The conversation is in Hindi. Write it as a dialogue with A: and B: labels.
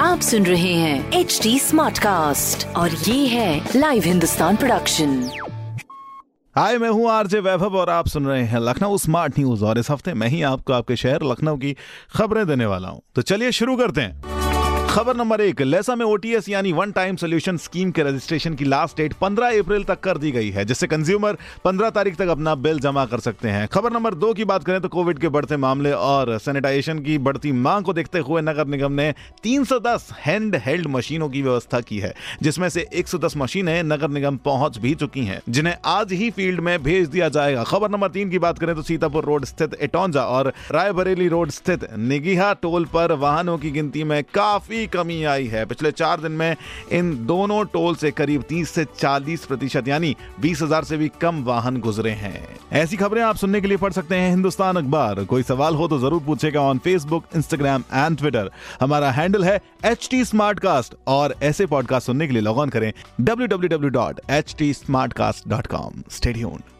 A: आप सुन रहे हैं एच डी स्मार्ट कास्ट और ये है लाइव हिंदुस्तान प्रोडक्शन
B: हाय, मैं हूँ आरजे वैभव और आप सुन रहे हैं लखनऊ स्मार्ट न्यूज़ और इस हफ़्ते मैं ही आपको आपके शहर लखनऊ की खबरें देने वाला हूँ। तो चलिए शुरू करते हैं। खबर नंबर एक, लेसा में ओटीएस यानी वन टाइम सोल्यूशन स्कीम के रजिस्ट्रेशन की लास्ट डेट 15 अप्रैल तक कर दी गई है, जिससे कंज्यूमर 15 तारीख तक अपना बिल जमा कर सकते हैं। खबर नंबर दो की बात करें तो कोविड के बढ़ते मामले और सैनिटाइजेशन की बढ़ती मांग को देखते हुए नगर निगम ने 310 हैंड हेल्ड मशीनों की व्यवस्था की है, जिसमें से 110 मशीनें नगर निगम पहुँच भी चुकी हैं, जिन्हें आज ही फ़ील्ड में भेज दिया जाएगा। खबर नंबर तीन की बात करें तो सीतापुर रोड स्थित एटौंजा और रायबरेली रोड स्थित निगिहा टोल पर वाहनों की गिनती में काफ़ी काफ़ी कमी आई है। पिछले चार दिन में इन दोनों टोल से करीब 30 से 40 प्रतिशत, यानी बीस हज़ार से भी कम वाहन गुजरे हैं। ऐसी खबरें आप सुनने के लिए पढ़ सकते हैं हिंदुस्तान अखबार। कोई सवाल हो तो ज़रूर पूछेगा on Facebook Instagram and Twitter हमारा हैंडल है एच टी और ऐसे पॉडकास्ट सुनने के लिए लॉग ऑन करें W W W dot H T smart cast dot com stadium